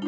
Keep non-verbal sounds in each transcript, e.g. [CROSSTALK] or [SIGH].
Hi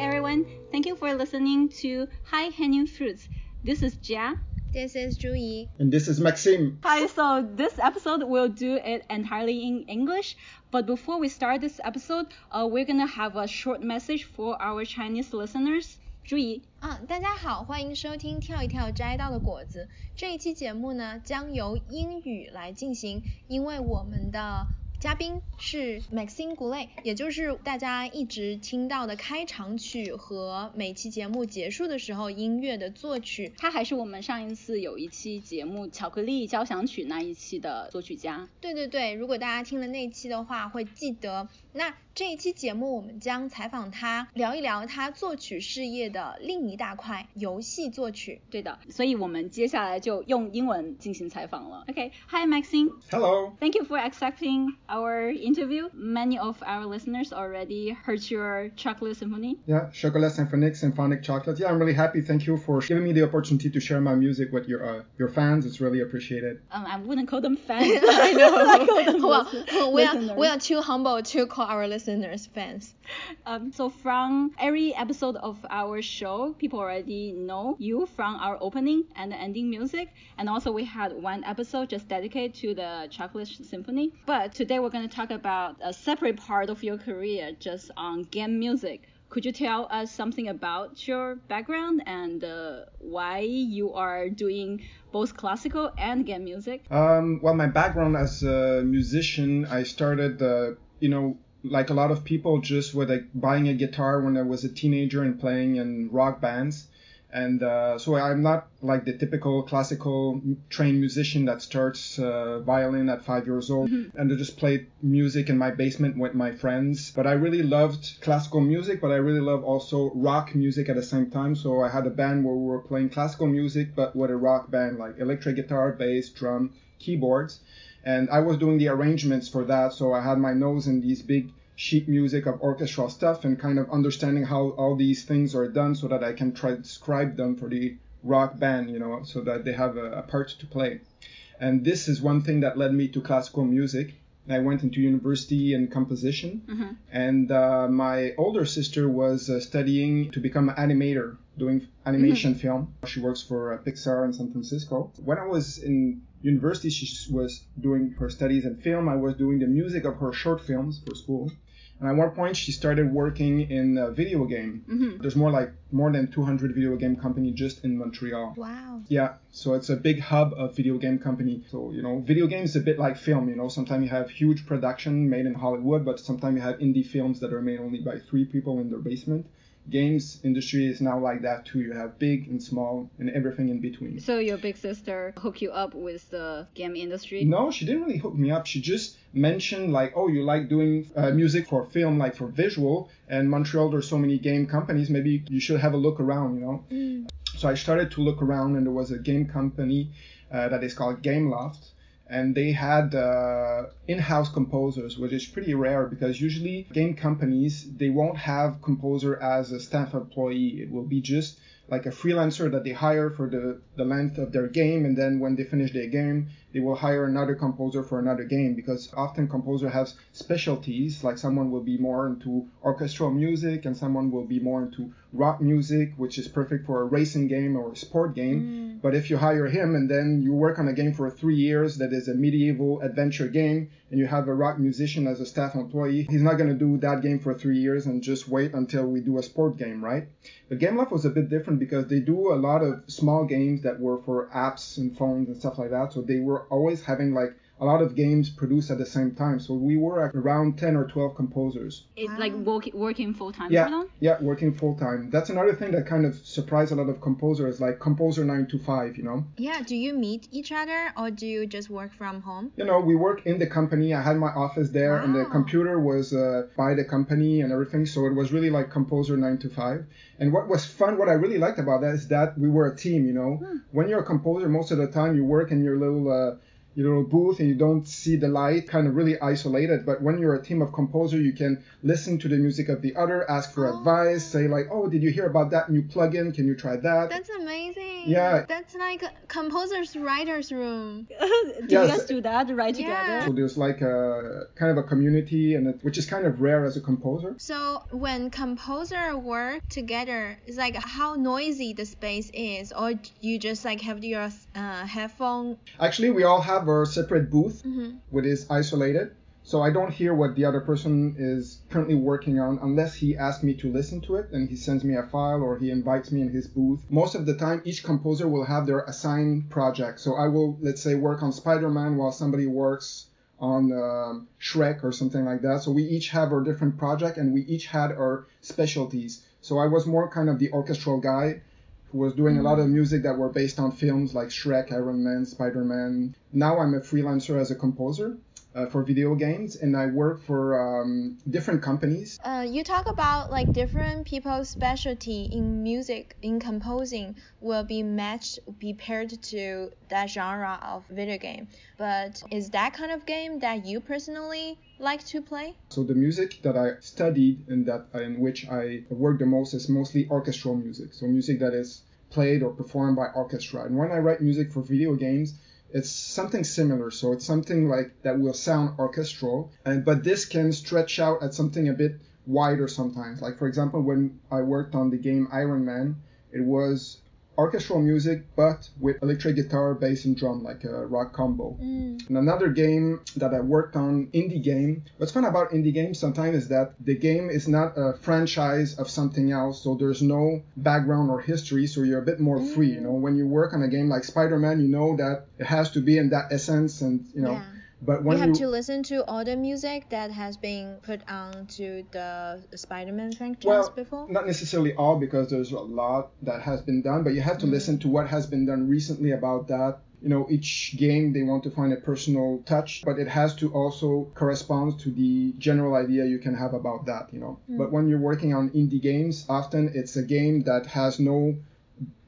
everyone, thank you for listening to High Hanging Fruits. This is Jia. This is Zhuyi. And this is Maxime. Hi, so this episode we'll do it entirely in English. But before we start this episode, uh, we're gonna have a short message for our Chinese listeners. 注意啊！大家好，欢迎收听《跳一跳摘到的果子》这一期节目呢，将由英语来进行，因为我们的嘉宾是 Maxine Goulet，也就是大家一直听到的开场曲和每期节目结束的时候音乐的作曲。他还是我们上一次有一期节目《巧克力交响曲》那一期的作曲家。对对对，如果大家听了那期的话，会记得。那这一期节目我们将采访他，聊一聊他作曲事业的另一大块——游戏作曲。对的，所以我们接下来就用英文进行采访了。Okay，Hi Maxime。Hello. Thank you for accepting our interview. Many of our listeners already heard your Chocolate Symphony. Yeah, Chocolate Symphony, Symphonic Chocolate. Yeah, I'm really happy. Thank you for giving me the opportunity to share my music with your uh, your fans. It's really appreciated. Um, I wouldn't call them fans. [LAUGHS] I know. I call them well, well, we are we are too humble to call our listeners fans. Um, so from every episode of our show, people already know you from our opening and ending music, and also we had one episode just dedicated to the Chocolate Symphony. But today we're going to talk about a separate part of your career, just on game music. Could you tell us something about your background and uh, why you are doing both classical and game music? Um, well, my background as a musician, I started, uh, you know, like a lot of people, just with like buying a guitar when I was a teenager and playing in rock bands. And uh, so I'm not like the typical classical trained musician that starts uh, violin at five years old and I just played music in my basement with my friends. But I really loved classical music, but I really love also rock music at the same time. So I had a band where we were playing classical music, but with a rock band, like electric guitar, bass, drum, keyboards. And I was doing the arrangements for that. So I had my nose in these big sheet music of orchestral stuff and kind of understanding how all these things are done so that I can transcribe them for the rock band, you know, so that they have a, a part to play. And this is one thing that led me to classical music. I went into university in composition, Mhm. and uh, my older sister was uh, studying to become an animator, doing animation film. She works for uh, Pixar in San Francisco. When I was in university, she was doing her studies in film. I was doing the music of her short films for school. And at one point, she started working in a video game. Mhm. There's more like more than 200 video game company just in Montreal. Wow. Yeah, so it's a big hub of video game company. So, you know, video games is a bit like film, you know, sometimes you have huge production made in Hollywood, but sometimes you have indie films that are made only by three people in their basement. Games industry is now like that too. You have big and small and everything in between. So your big sister hooked you up with the game industry? No, she didn't really hook me up. She just mentioned like, oh, you like doing uh, music for film, like for visual, and Montreal there's so many game companies. Maybe you should have a look around, you know. Mm. So I started to look around, and there was a game company uh, that is called Gameloft, and they had uh, in-house composers, which is pretty rare because usually game companies they won't have composer as a staff employee. It will be just like a freelancer that they hire for the, the length of their game, and then when they finish their game, they will hire another composer for another game because often composer has specialties. Like someone will be more into orchestral music, and someone will be more into rock music, which is perfect for a racing game or a sport game. Mm. But if you hire him and then you work on a game for three years that is a medieval adventure game, and you have a rock musician as a staff employee, he's not going to do that game for three years and just wait until we do a sport game, right? But Gameloft was a bit different because they do a lot of small games that were for apps and phones and stuff like that. So they were always having like a lot of games produced at the same time. So we were at around 10 or 12 composers. It, like work, working full time for Yeah, them? yeah, working full time. That's another thing that kind of surprised a lot of composers, like composer 9 to 5, you know? Yeah. Do you meet each other or do you just work from home? You know, we work in the company. I had my office there, and the computer was uh, by the company and everything. So it was really like composer nine to five. And what was fun, what I really liked about that is that we were a team. You know, when you're a composer, most of the time you work in your little uh, your little booth and you don't see the light, kind of really isolated. But when you're a team of composer, you can listen to the music of the other, ask for Oh. advice, say like, "Oh, did you hear about that new plugin? Can you try that?" That's amazing. Yeah. That's like composer's writer's room. [LAUGHS] do Yes. you guys do that right Yeah. together? So there's like a kind of a community, and it, which is kind of rare as a composer. So when composer work together, it's like how noisy the space is, or you just like have your uh, headphone. Actually, we all have our separate booth, Mhm. which is isolated. So I don't hear what the other person is currently working on unless he asks me to listen to it and he sends me a file or he invites me in his booth. Most of the time, each composer will have their assigned project. So I will, let's say, work on Spider-Man while somebody works on um, Shrek or something like that. So we each have our different project and we each had our specialties. So I was more kind of the orchestral guy who was doing a lot of music that were based on films like Shrek, Iron Man, Spider-Man. Now I'm a freelancer as a composer uh, for video games and I work for um, different companies. Uh, you talk about like different people's specialty in music, in composing, will be matched, be paired to that genre of video game. But is that kind of game that you personally like to play? So the music that I studied and that in which I work the most is mostly orchestral music. So music that is played or performed by orchestra. And when I write music for video games, it's something similar. So it's something like that will sound orchestral, and but this can stretch out at something a bit wider sometimes. Like for example, when I worked on the game Iron Man, it was orchestral music but with electric guitar, bass, and drum, like a rock combo. Mm. And another game that I worked on, indie game. What's fun about indie games sometimes is that the game is not a franchise of something else, so there's no background or history, so you're a bit more free. You know, when you work on a game like Spider-Man, you know that it has to be in that essence, and you know. Yeah. But You when have you, to listen to all the music that has been put onto the Spider-Man franchise well, before. not necessarily all because there's a lot that has been done, but you have to Mm. listen to what has been done recently about that. You know, each game they want to find a personal touch, but it has to also correspond to the general idea you can have about that, you know. Mm. But when you're working on indie games, often it's a game that has no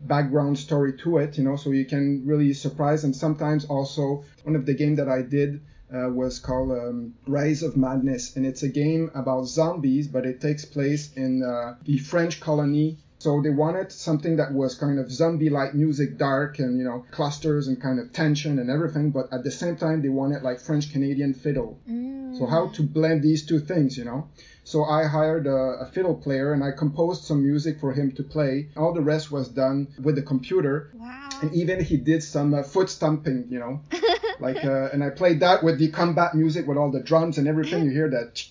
background story to it, you know, so you can really surprise. And sometimes also, one of the game that I did uh, was called um, Rise of Madness, and it's a game about zombies, but it takes place in uh, the French colony. So they wanted something that was kind of zombie-like music, dark and you know clusters and kind of tension and everything, but at the same time they wanted like French Canadian fiddle. Mm. So how to blend these two things, you know? So I hired a, a fiddle player and I composed some music for him to play. All the rest was done with the computer, Wow. and even he did some uh, foot stomping, you know, [LAUGHS] like uh, and I played that with the combat music with all the drums and everything. You hear that.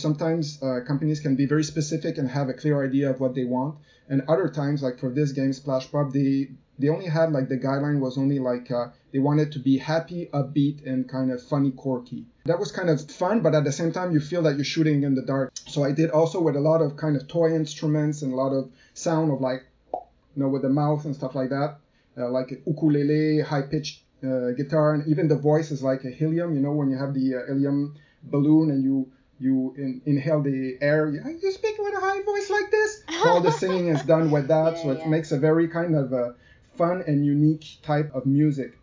Sometimes uh, companies can be very specific and have a clear idea of what they want, and other times, like for this game Splash Pop, they they only had like the guideline was only like uh, they wanted to be happy, upbeat, and kind of funny, quirky. That was kind of fun, but at the same time, you feel that you're shooting in the dark. So I did also with a lot of kind of toy instruments and a lot of sound of like, you know, with the mouth and stuff like that, uh, like ukulele, high pitched uh, guitar, and even the voice is like a helium. You know, when you have the uh, helium balloon and you you in, inhale the air, you, you speak with a high voice like this. All the singing is done with that, [LAUGHS] Yeah, so it yeah. makes a very kind of uh, fun and unique type of music.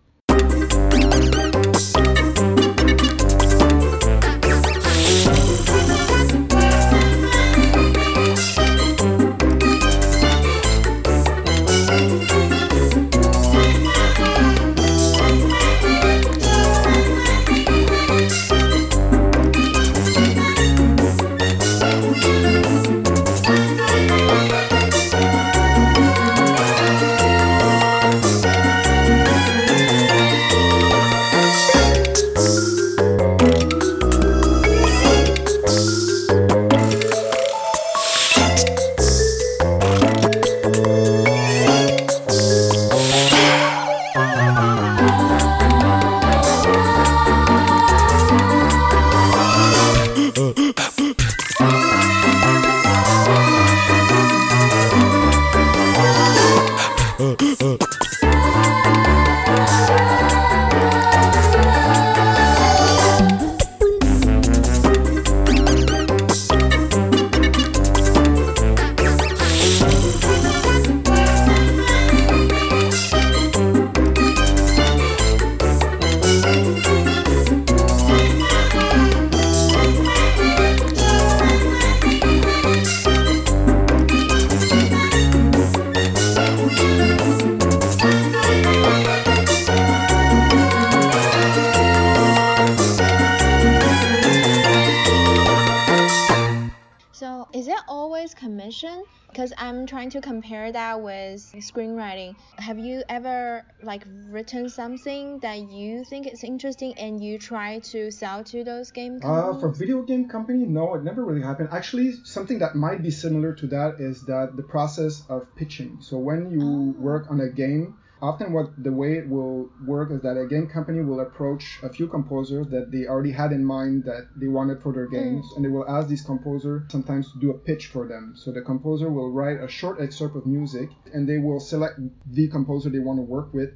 Commission? Because I'm trying to compare that with screenwriting. Have you ever like written something that you think is interesting and you try to sell to those game Uh, for video game company, no, it never really happened. Actually, something that might be similar to that is that the process of pitching. So when you Oh. work on a game, often what the way it will work is that a game company will approach a few composers that they already had in mind that they wanted for their mm. games, and they will ask these composers sometimes to do a pitch for them. So the composer will write a short excerpt of music, and they will select the composer they want to work with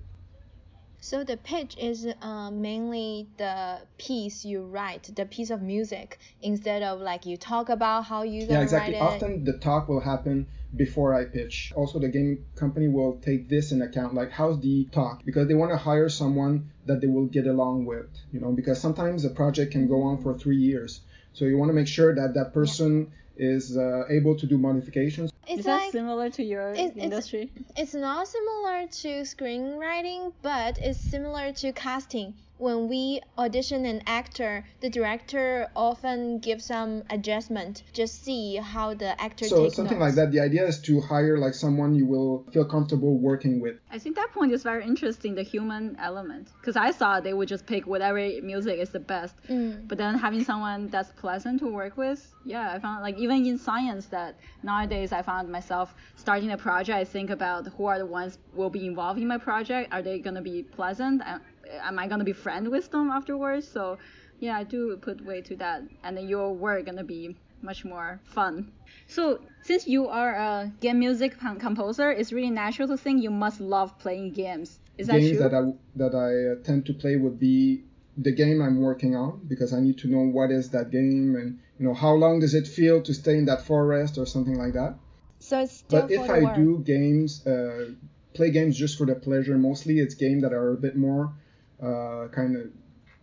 So the pitch is uh, mainly the piece you write, the piece of music, instead of like you talk about how you Yeah, exactly. write it. Often the talk will happen before I pitch. Also, the game company will take this in account, like how's the talk, because they want to hire someone that they will get along with. You know, because sometimes a project can go on for three years, so you want to make sure that that person is uh, able to do modifications. It's Is that like similar to your it's- it's- industry? It's not similar to screenwriting, but it's similar to casting. When we audition an actor, the director often gives some adjustment, just see how the actor So takes something notes. like that. The idea is to hire like someone you will feel comfortable working with. I think that point is very interesting, the human element. Because I thought they would just pick whatever music is the best. Mm. But then having someone that's pleasant to work with, yeah, I found like even in science that nowadays I found myself starting a project, I think about who are the ones will be involved in my project. Are they gonna be pleasant? Am- Am I gonna be friend with them afterwards? So yeah, I do put weight to that, and then your work gonna be much more fun. So since you are a game music com- composer, it's really natural to think you must love playing games. Is that games true? that I that I uh, tend to play would be the game I'm working on because I need to know what is that game and you know how long does it feel to stay in that forest or something like that. So it's still But if I work. do games, uh, play games just for the pleasure, mostly it's games that are a bit more uh, kind of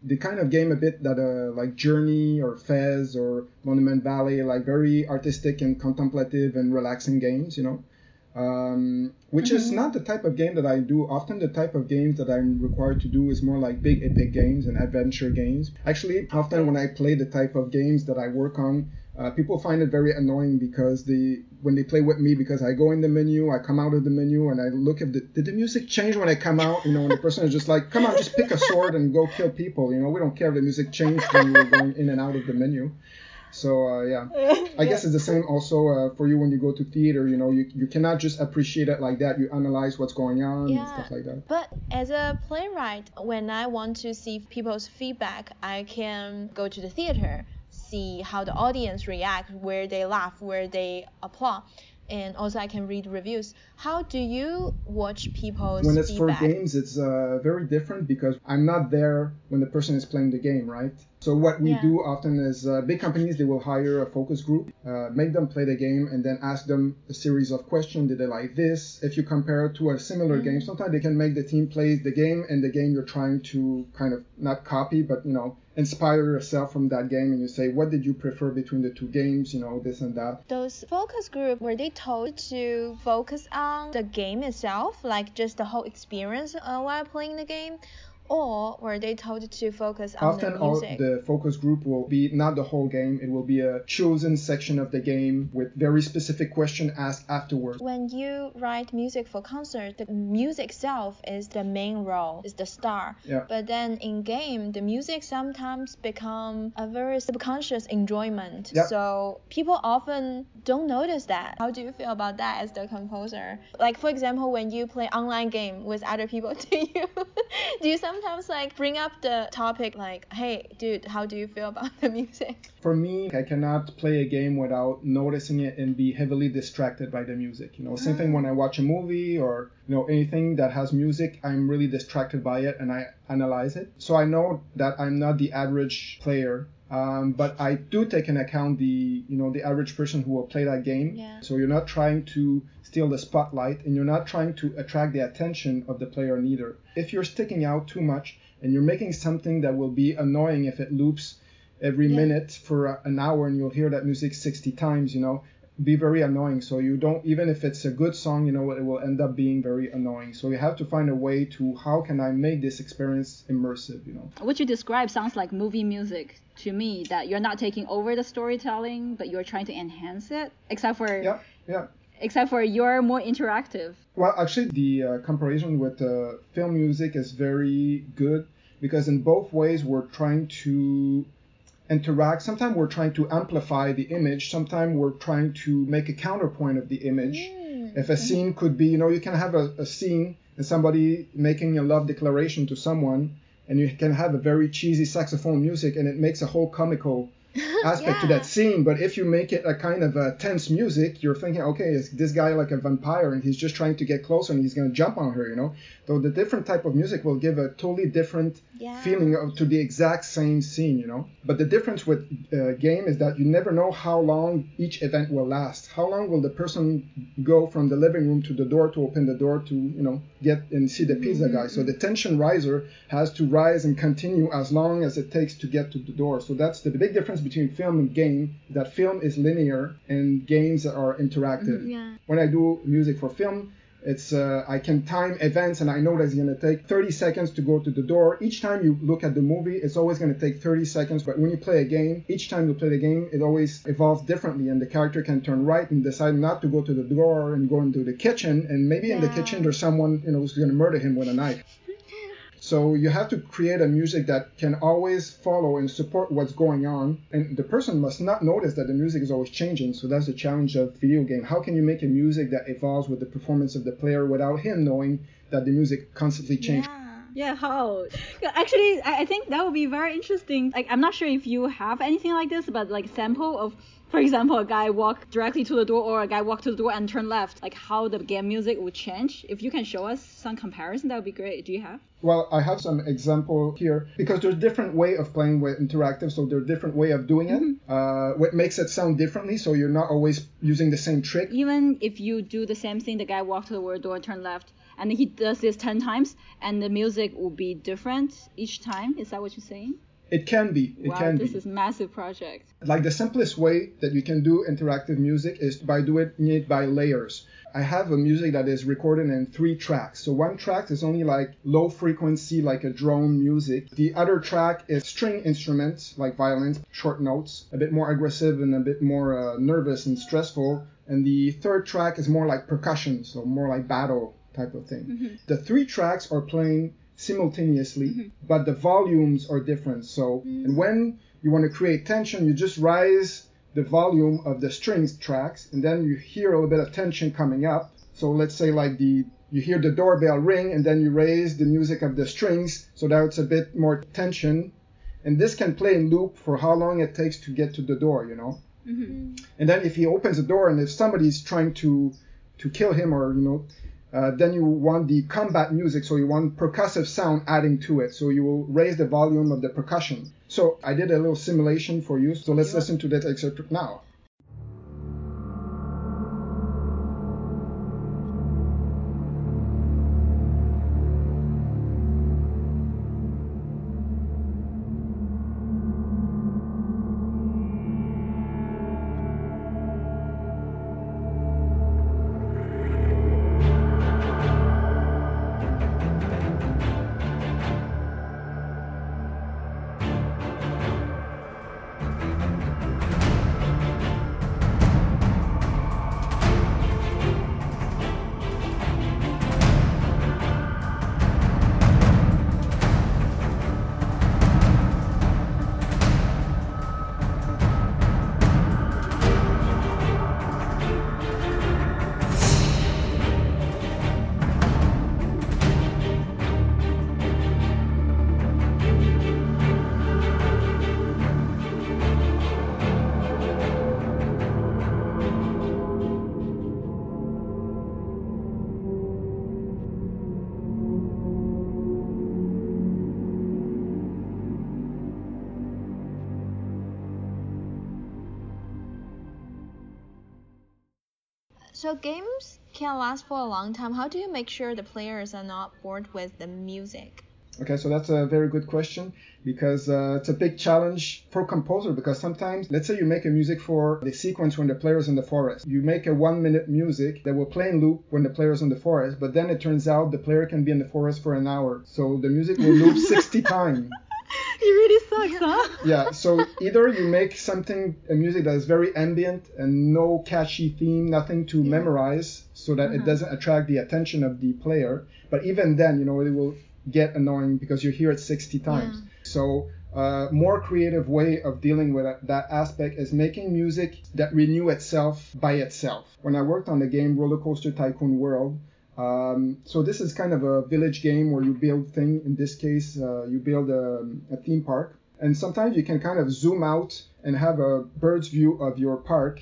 the kind of game a bit that uh, like Journey or Fez or Monument Valley, like very artistic and contemplative and relaxing games, you know. Um, which is Mhm. not the type of game that I do. Often the type of games that I'm required to do is more like big epic games and adventure games. Actually, often when I play the type of games that I work on, uh, people find it very annoying because the when they play with me because I go in the menu, I come out of the menu, and I look at the did the music change when I come out? You know, and the person is just like, come on, just pick a sword and go kill people. You know, we don't care if the music changed when you're going in and out of the menu. So uh, yeah, I guess it's the same also uh, for you when you go to theater. You know, you, you cannot just appreciate it like that. You analyze what's going on Yeah. and stuff like that. But as a playwright, when I want to see people's feedback, I can go to the theater, see how the audience react, where they laugh, where they applaud, and also I can read reviews. How do you watch people's When it's feedback? for games, it's uh, very different because I'm not there when the person is playing the game, right? So what we Yeah. do often is uh, big companies they will hire a focus group, uh, make them play the game, and then ask them a series of questions. Did they like this? If you compare it to a similar game, sometimes they can make the team play the game and the game you're trying to kind of not copy, but you know inspire yourself from that game, and you say what did you prefer between the two games? You know this and that. Those focus group were they told to focus on the game itself, like just the whole experience uh, while playing the game, or were they told to focus on Often the all, music? the focus group will be not the whole game, it will be a chosen section of the game with very specific question asked afterwards. When you write music for concert, the music itself is the main role, is the star. Yeah. But then in game, the music sometimes become a very subconscious enjoyment. Yeah. So people often don't notice that. How do you feel about that as the composer? Like for example, when you play online game with other people, [LAUGHS] do you do you sometimes like bring up the topic like, hey, dude, how do you feel [LAUGHS] about the music? For me, I cannot play a game without noticing it and be heavily distracted by the music. You know, same thing when I watch a movie or you know anything that has music, I'm really distracted by it and I analyze it. So I know that I'm not the average player. Um, but I do take into account the you know the average person who will play that game. Yeah. So you're not trying to steal the spotlight and you're not trying to attract the attention of the player neither. If you're sticking out too much and you're making something that will be annoying if it loops every Yeah. minute for a- an hour and you'll hear that music 60 times, you know, be very annoying. So you don't, even if it's a good song, you know, it will end up being very annoying. So you have to find a way to how can I make this experience immersive, you know. What you describe sounds like movie music to me. That you're not taking over the storytelling, but you're trying to enhance it. Except for Yeah, yeah. Except for you're more interactive. Well, actually, the uh, comparison with uh, film music is very good because in both ways we're trying to interact. Sometimes we're trying to amplify the image. Sometimes we're trying to make a counterpoint of the image. Mm. If a scene could be, you know, you can have a, a scene and somebody making a love declaration to someone, and you can have a very cheesy saxophone music, and it makes a whole comical [LAUGHS] aspect to that scene. But if you make it a kind of a tense music, you're thinking, okay, is this guy like a vampire and he's just trying to get closer and he's gonna jump on her, you know? So the different type of music will give a totally different Yeah. feeling of, to the exact same scene, you know. But the difference with uh, game is that you never know how long each event will last. How long will the person go from the living room to the door to open the door to, you know, get and see the pizza guy? So the tension riser has to rise and continue as long as it takes to get to the door. So that's the big difference between film and game. That film is linear and games are interactive. Yeah. When I do music for film, it's uh, I can time events and I know that it's gonna take 30 seconds to go to the door. Each time you look at the movie, it's always gonna take 30 seconds. But when you play a game, each time you play the game, it always evolves differently, and the character can turn right and decide not to go to the door and go into the kitchen, and maybe in the kitchen there's someone you know who's gonna murder him with a knife. So you have to create a music that can always follow and support what's going on, and the person must not notice that the music is always changing. So that's the challenge of video game. How can you make a music that evolves with the performance of the player without him knowing that the music constantly changes? Yeah. Yeah, how? Actually, I I think that would be very interesting. Like, I'm not sure if you have anything like this, but like sample of, for example, a guy walk directly to the door or a guy walk to the door and turn left. Like how the game music would change. If you can show us some comparison, that would be great. Do you have? Well, I have some example here because there's different way of playing with interactive, so there's different way of doing it. Uh, what makes it sound differently, so you're not always using the same trick. Even if you do the same thing, the guy walk to the door and turn left, and he does this ten times, and the music will be different each time. Is that what you're saying? It can be. It wow, can this be. is massive project. Like the simplest way that you can do interactive music is by doing it by layers. I have a music that is recorded in three tracks. So one track is only like low frequency, like a drone music. The other track is string instruments, like violins, short notes, a bit more aggressive and a bit more uh, nervous and stressful. And the third track is more like percussion, so more like battle type of thing. The three tracks are playing simultaneously, but the volumes are different. So, and when you want to create tension, you just rise the volume of the strings tracks, and then you hear a little bit of tension coming up. So let's say like the you hear the doorbell ring, and then you raise the music of the strings, so that it's a bit more tension. And this can play in loop for how long it takes to get to the door, you know. Mm-hmm. And then if he opens the door, and if somebody's trying to to kill him, or you know, uh, then you want the combat music, so you want percussive sound adding to it. So you will raise the volume of the percussion. So I did a little simulation for you. So let's listen to that excerpt now. So games can last for a long time. How do you make sure the players are not bored with the music? Okay, so that's a very good question because uh, it's a big challenge for composer because sometimes, let's say you make a music for the sequence when the player's in the forest. You make a one minute music that will play in loop when the player's in the forest, but then it turns out the player can be in the forest for an hour. So the music will loop [LAUGHS] 60 times. [LAUGHS] It really sucks, huh? [LAUGHS] yeah, so either you make something, a music that is very ambient and no catchy theme, nothing to Yeah. memorize, so that it Mhm. doesn't attract the attention of the player. But even then, you know, it will get annoying because you hear it 60 times. Yeah. So, uh, more creative way of dealing with that- that aspect is making music that renew itself by itself. When I worked on the game Roller Coaster Tycoon World, um, so this is kind of a village game where you build thing. In this case, uh, you build a, a theme park, and sometimes you can kind of zoom out and have a bird's view of your park,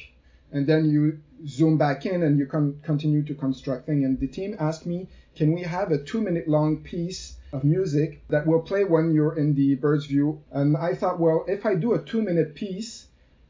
and then you zoom back in and you can continue to construct thing. And the team asked me, can we have a two-minute long piece of music that will play when you're in the bird's view? And I thought, well, if I do a two-minute piece,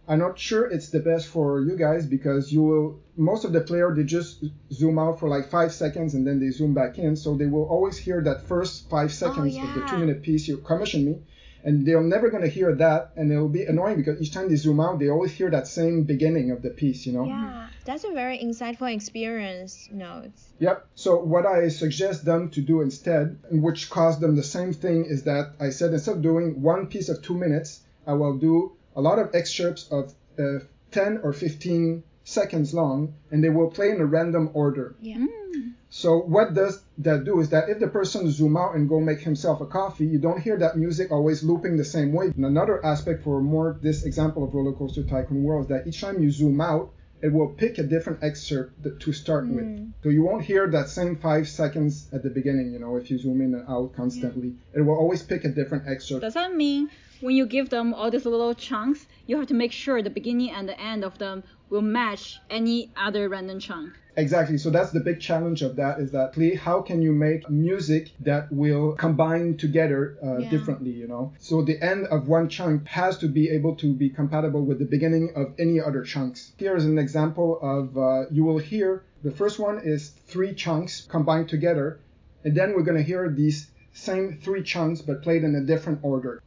I'm not sure it's the best for you guys because you will most of the player they just zoom out for like five seconds and then they zoom back in, so they will always hear that first five oh, seconds of the two minute piece you commission me, and they're never gonna hear that, and it'll be annoying because each time they zoom out, they always hear that same beginning of the piece, you know. Yeah, that's a very insightful experience. No, it's Yep. So what I suggest them to do instead, which caused them the same thing, is that I said instead of doing one piece of two minutes, I will do a lot of excerpts of uh, 10 or 15 seconds long, and they will play in a random order. yeah. Mm. So what does that do is that if the person zoom out and go make himself a coffee, you don't hear that music always looping the same way. And another aspect for more this example of roller coaster tycoon world is that each time you zoom out, it will pick a different excerpt to start with. Mm. So you won't hear that same five seconds at the beginning, you know, if you zoom in and out constantly. It will always pick a different excerpt. Does that mean when you give them all these little chunks, you have to make sure the beginning and the end of them will match any other random chunk? Exactly. So that's the big challenge of that is that play, how can you make music that will combine together uh, Yeah. differently, you know? So the end of one chunk has to be able to be compatible with the beginning of any other chunks. Here is an example of uh, you will hear the first one is three chunks combined together, and then we're going to hear these same three chunks but played in a different order.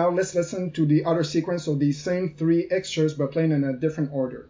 Now let's listen to the other sequence of these same three extras but playing in a different order.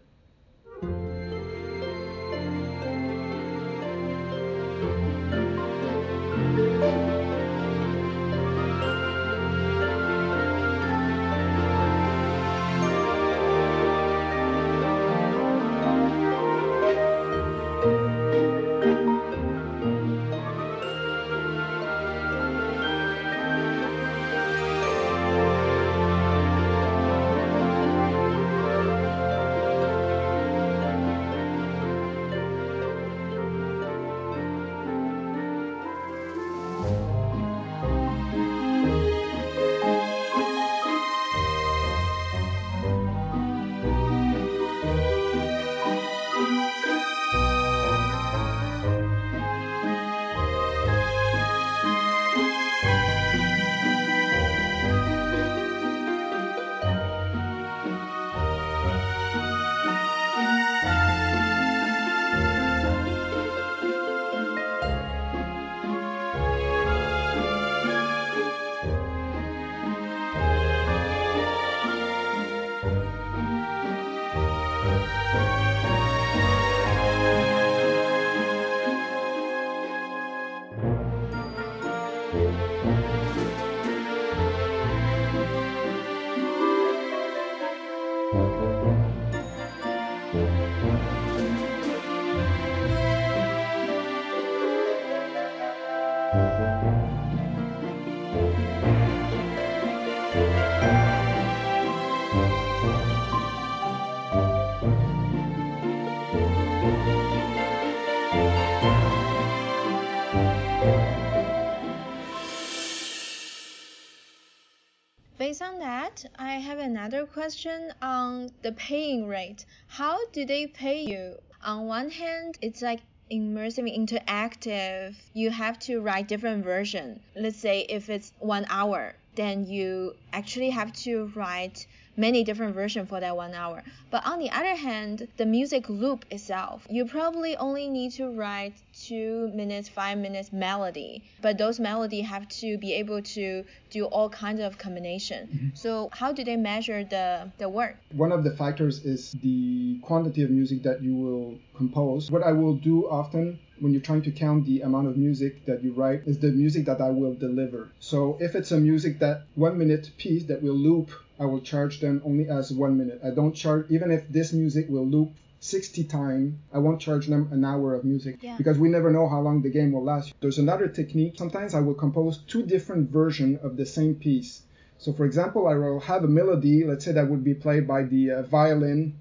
Question on the paying rate. How do they pay you? On one hand, it's like immersive interactive you have to write different version let's say if it's one hour then you actually have to write many different versions for that one hour. But on the other hand, the music loop itself, you probably only need to write two minutes, five minutes melody, but those melody have to be able to do all kinds of combination. Mm-hmm. So how do they measure the, the work? One of the factors is the quantity of music that you will compose. What I will do often when you're trying to count the amount of music that you write is the music that I will deliver. So if it's a music that one minute piece that will loop, I will charge them only as one minute. I don't charge even if this music will loop 60 times, I won't charge them an hour of music yeah. because we never know how long the game will last. There's another technique. Sometimes I will compose two different versions of the same piece. So for example, I will have a melody, let's say that would be played by the uh, violin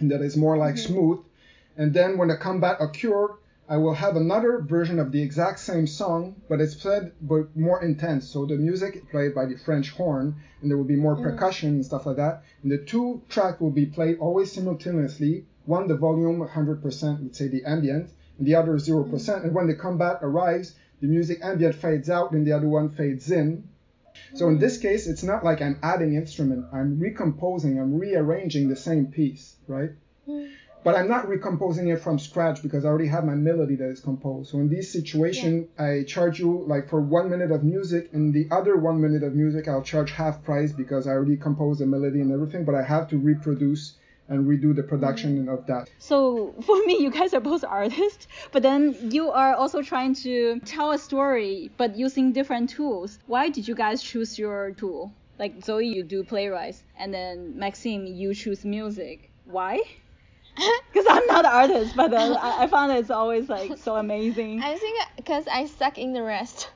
and that is more like mm-hmm. smooth. And then when the combat occurs, I will have another version of the exact same song, but it's played but more intense. So the music played by the French horn, and there will be more mm. percussion and stuff like that. And the two tracks will be played always simultaneously. One the volume 100%, let's say the ambient, and the other 0%. Mm. And when the combat arrives, the music ambient fades out, and the other one fades in. So in this case, it's not like I'm adding instrument. I'm recomposing. I'm rearranging the same piece, right? Mm. But I'm not recomposing it from scratch because I already have my melody that is composed. So in this situation, yeah. I charge you like for one minute of music, and the other one minute of music I'll charge half price because I already composed the melody and everything, but I have to reproduce and redo the production mm. of that. So [LAUGHS] for me, you guys are both artists, but then you are also trying to tell a story, but using different tools. Why did you guys choose your tool? Like Zhuyi, you do playwrights, and then Maxime, you choose music. Why? [LAUGHS] Because I'm not an artist, but then I, I found it's always like so [LAUGHS] amazing. I think because I suck in the rest.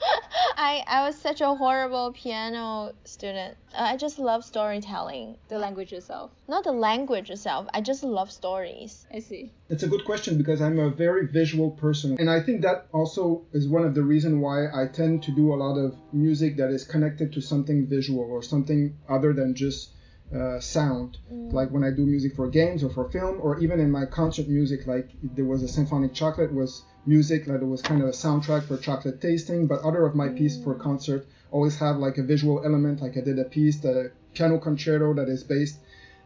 [LAUGHS] I I was such a horrible piano student. Uh, I just love storytelling. The language itself. Not the language itself. I just love stories. I see. It's a good question because I'm a very visual person, and I think that also is one of the reasons why I tend to do a lot of music that is connected to something visual or something other than just uh, sound. Mm. Like when I do music for games or for film, or even in my concert music, like there was a symphonic chocolate was music that was kind of a soundtrack for chocolate tasting. But other of my mm. pieces for concert always have like a visual element. Like I did a piece, the piano concerto that is based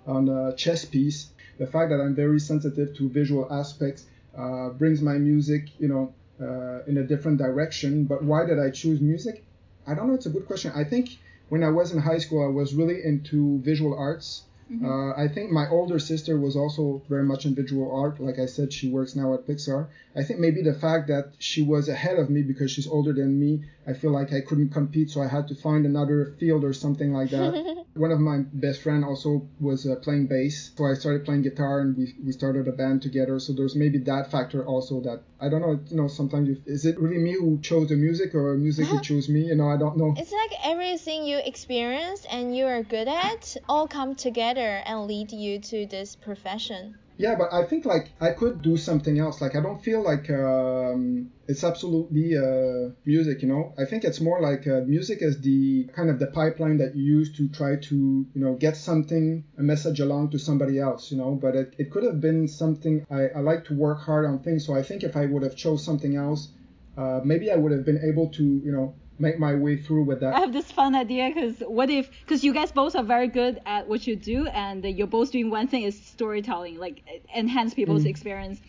on a chess piece. The fact that I'm very sensitive to visual aspects uh, brings my music, you know, uh, in a different direction. But why did I choose music? I don't know. It's a good question. I think when I was in high school, I was really into visual arts. Mm-hmm. Uh, I think my older sister was also very much in visual art. Like I said, she works now at Pixar. I think maybe the fact that she was ahead of me because she's older than me, I feel like I couldn't compete, so I had to find another field or something like that. [LAUGHS] One of my best friend also was uh, playing bass, so I started playing guitar and we, we started a band together. So there's maybe that factor also that I don't know. You know, sometimes you, is it really me who chose the music or music who [LAUGHS] chose me? You know, I don't know. It's like everything you experience and you are good at all come together and lead you to this profession. Yeah, but I think like I could do something else. Like I don't feel like um, it's absolutely uh, music. You know, I think it's more like uh, music is the kind of the pipeline that you use to try to you know get something a message along to somebody else. You know, but it, it could have been something. I, I like to work hard on things, so I think if I would have chose something else, uh, maybe I would have been able to you know make my way through with that. I have this fun idea because what if because you guys both are very good at what you do and you're both doing one thing is storytelling, like enhance people's mm. experience.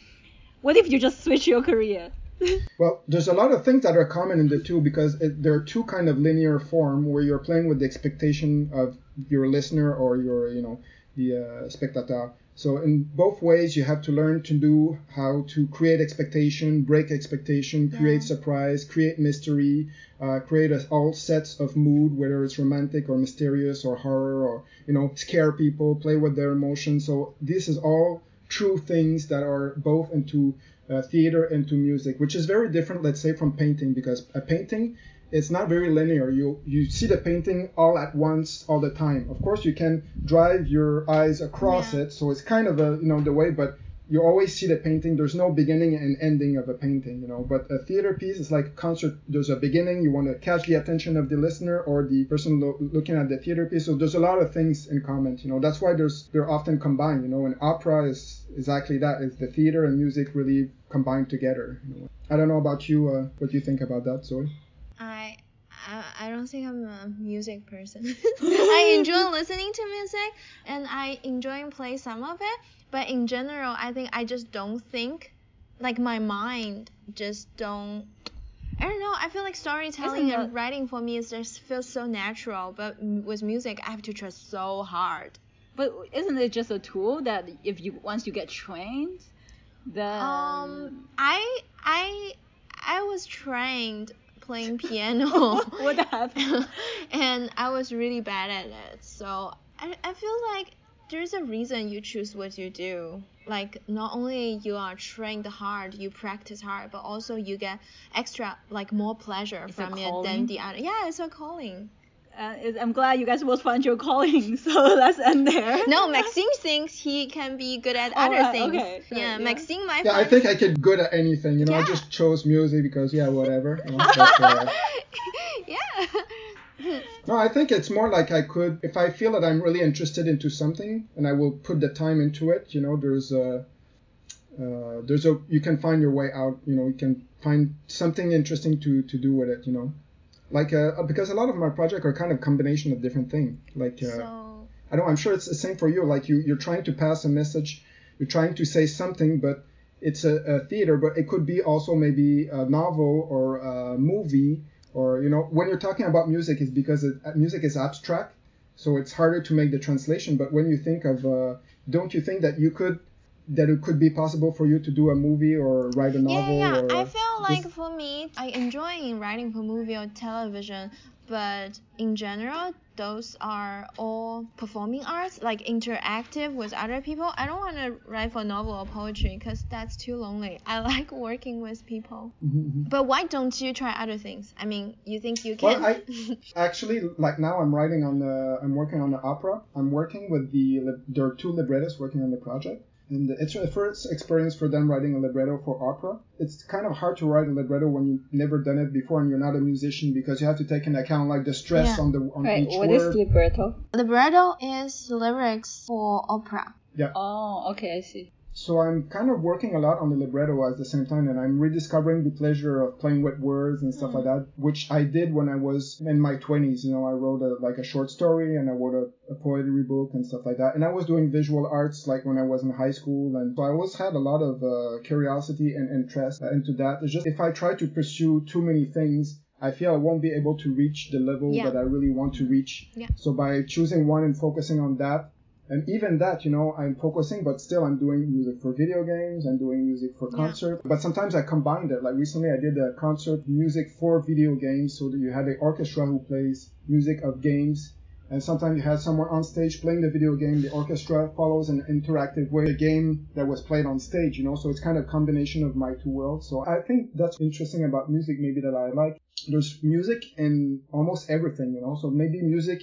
What if you just switch your career? [LAUGHS] well, there's a lot of things that are common in the two because it, there are two kind of linear form where you're playing with the expectation of your listener or your you know the uh, spectator so in both ways, you have to learn to do how to create expectation, break expectation, create yeah. surprise, create mystery, uh, create a, all sets of mood, whether it's romantic or mysterious or horror or you know scare people, play with their emotions. So this is all true things that are both into uh, theater and to music, which is very different, let's say, from painting because a painting it's not very linear. You you see the painting all at once all the time. Of course, you can drive your eyes across yeah. it, so it's kind of a you know the way, but you always see the painting. There's no beginning and ending of a painting, you know. But a theater piece is like a concert. There's a beginning. You want to catch the attention of the listener or the person lo- looking at the theater piece. So there's a lot of things in common, you know. That's why there's they're often combined, you know. And opera is exactly that. Is the theater and music really combined together. You know? I don't know about you. Uh, what do you think about that, Zoe? I I, I don't think I'm a music person. [LAUGHS] I enjoy listening to music and I enjoy play some of it, but in general, I think I just don't think like my mind just don't I don't know. I feel like storytelling and writing for me is just feels so natural, but with music, I have to try so hard. But isn't it just a tool that if you once you get trained, then um I I I was trained playing piano. [LAUGHS] what happened? [LAUGHS] and I was really bad at it. So I, I feel like there's a reason you choose what you do. Like not only you are trained hard, you practice hard, but also you get extra like more pleasure it's from it than the other. Yeah, it's a calling uh, I'm glad you guys both found your calling. [LAUGHS] So let's end there. No, Maxime thinks he can be good at oh, other uh, things. Okay, sure, yeah, yeah, Maxime, my Yeah, I think I can good at anything. You know, yeah. I just chose music because yeah, whatever. You know, [LAUGHS] but, uh, [LAUGHS] yeah. no, I think it's more like I could if I feel that I'm really interested into something and I will put the time into it. You know, there's a uh, there's a you can find your way out. You know, you can find something interesting to to do with it. You know like uh, because a lot of my projects are kind of combination of different things like uh, so... i don't i'm sure it's the same for you like you you're trying to pass a message you're trying to say something, but it's a, a theater, but it could be also maybe a novel or a movie, or you know, when you're talking about music, it's because it, music is abstract, so it's harder to make the translation. But when you think of, uh, don't you think that you could that it could be possible for you to do a movie or write a novel? Yeah, yeah. I feel like for me, I enjoy writing for movie or television, but in general, those are all performing arts, like interactive with other people. I don't want to write for novel or poetry because that's too lonely. [LAUGHS] I like working with people. Mm-hmm. But why don't you try other things? I mean, you think you can? Well, I [LAUGHS] actually like now I'm writing on the I'm working on the opera. I'm working with the there are two librettists working on the project and it's a first experience for them writing a libretto for opera. It's kind of hard to write a libretto when you've never done it before and you're not a musician because you have to take into account like the stress Yeah. on the on Right, each what word. is libretto? Libretto is lyrics for opera. Yeah. Oh, okay, I see. So I'm kind of working a lot on the libretto at the same time, and I'm rediscovering the pleasure of playing with words and stuff like that, which I did when I was in my 20s. You know, I wrote a, like a short story and I wrote a, a poetry book and stuff like that. And I was doing visual arts like when I was in high school, and so I always had a lot of uh, curiosity and interest into that. It's just if I try to pursue too many things. I feel I won't be able to reach the level Yeah. that I really want to reach. Yeah. So by choosing one and focusing on that, and even that, you know, I'm focusing, but still I'm doing music for video games, I'm doing music for Yeah. concert. But sometimes I combined it. Like recently I did a concert music for video games, so that you have an orchestra who plays music of games. And sometimes you have someone on stage playing the video game, the orchestra follows an interactive way the game that was played on stage, you know, so it's kind of a combination of my two worlds. So I think that's interesting about music maybe that I like. There's music in almost everything, you know, so maybe music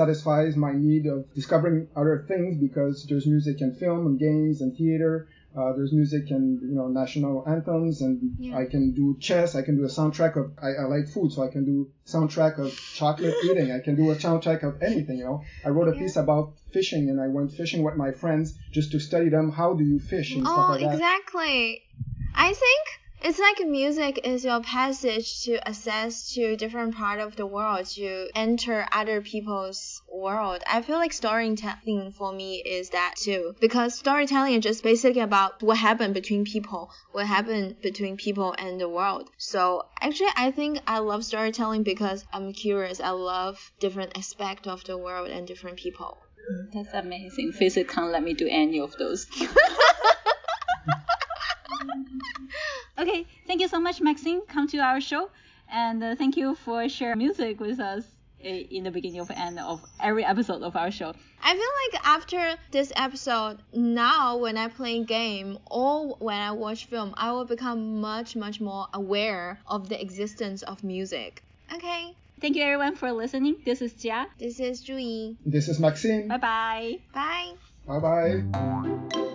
satisfies my need of discovering other things because there's music and film and games and theater. Uh, there's music and you know national anthems, and Yeah. I can do chess. I can do a soundtrack of. I, I like food, so I can do soundtrack of chocolate [LAUGHS] eating. I can do a soundtrack of anything. You know, I wrote a Yeah. piece about fishing, and I went fishing with my friends just to study them. How do you fish and stuff Oh, like that. exactly. I think it's like music is your passage to access to different part of the world to enter other people's world. I feel like storytelling for me is that too because storytelling is just basically about what happened between people, what happened between people and the world. So actually, I think I love storytelling because I'm curious. I love different aspect of the world and different people. That's amazing. Physics can't let me do any of those. [LAUGHS] okay, thank you so much, Maxime. Come to our show, and uh, thank you for sharing music with us uh, in the beginning of end of every episode of our show. I feel like after this episode, now when I play game or when I watch film, I will become much much more aware of the existence of music. Okay, Thank you everyone for listening. This is Jia. this is Zhu Yi. This is Maxime. Bye bye. Bye. Bye bye.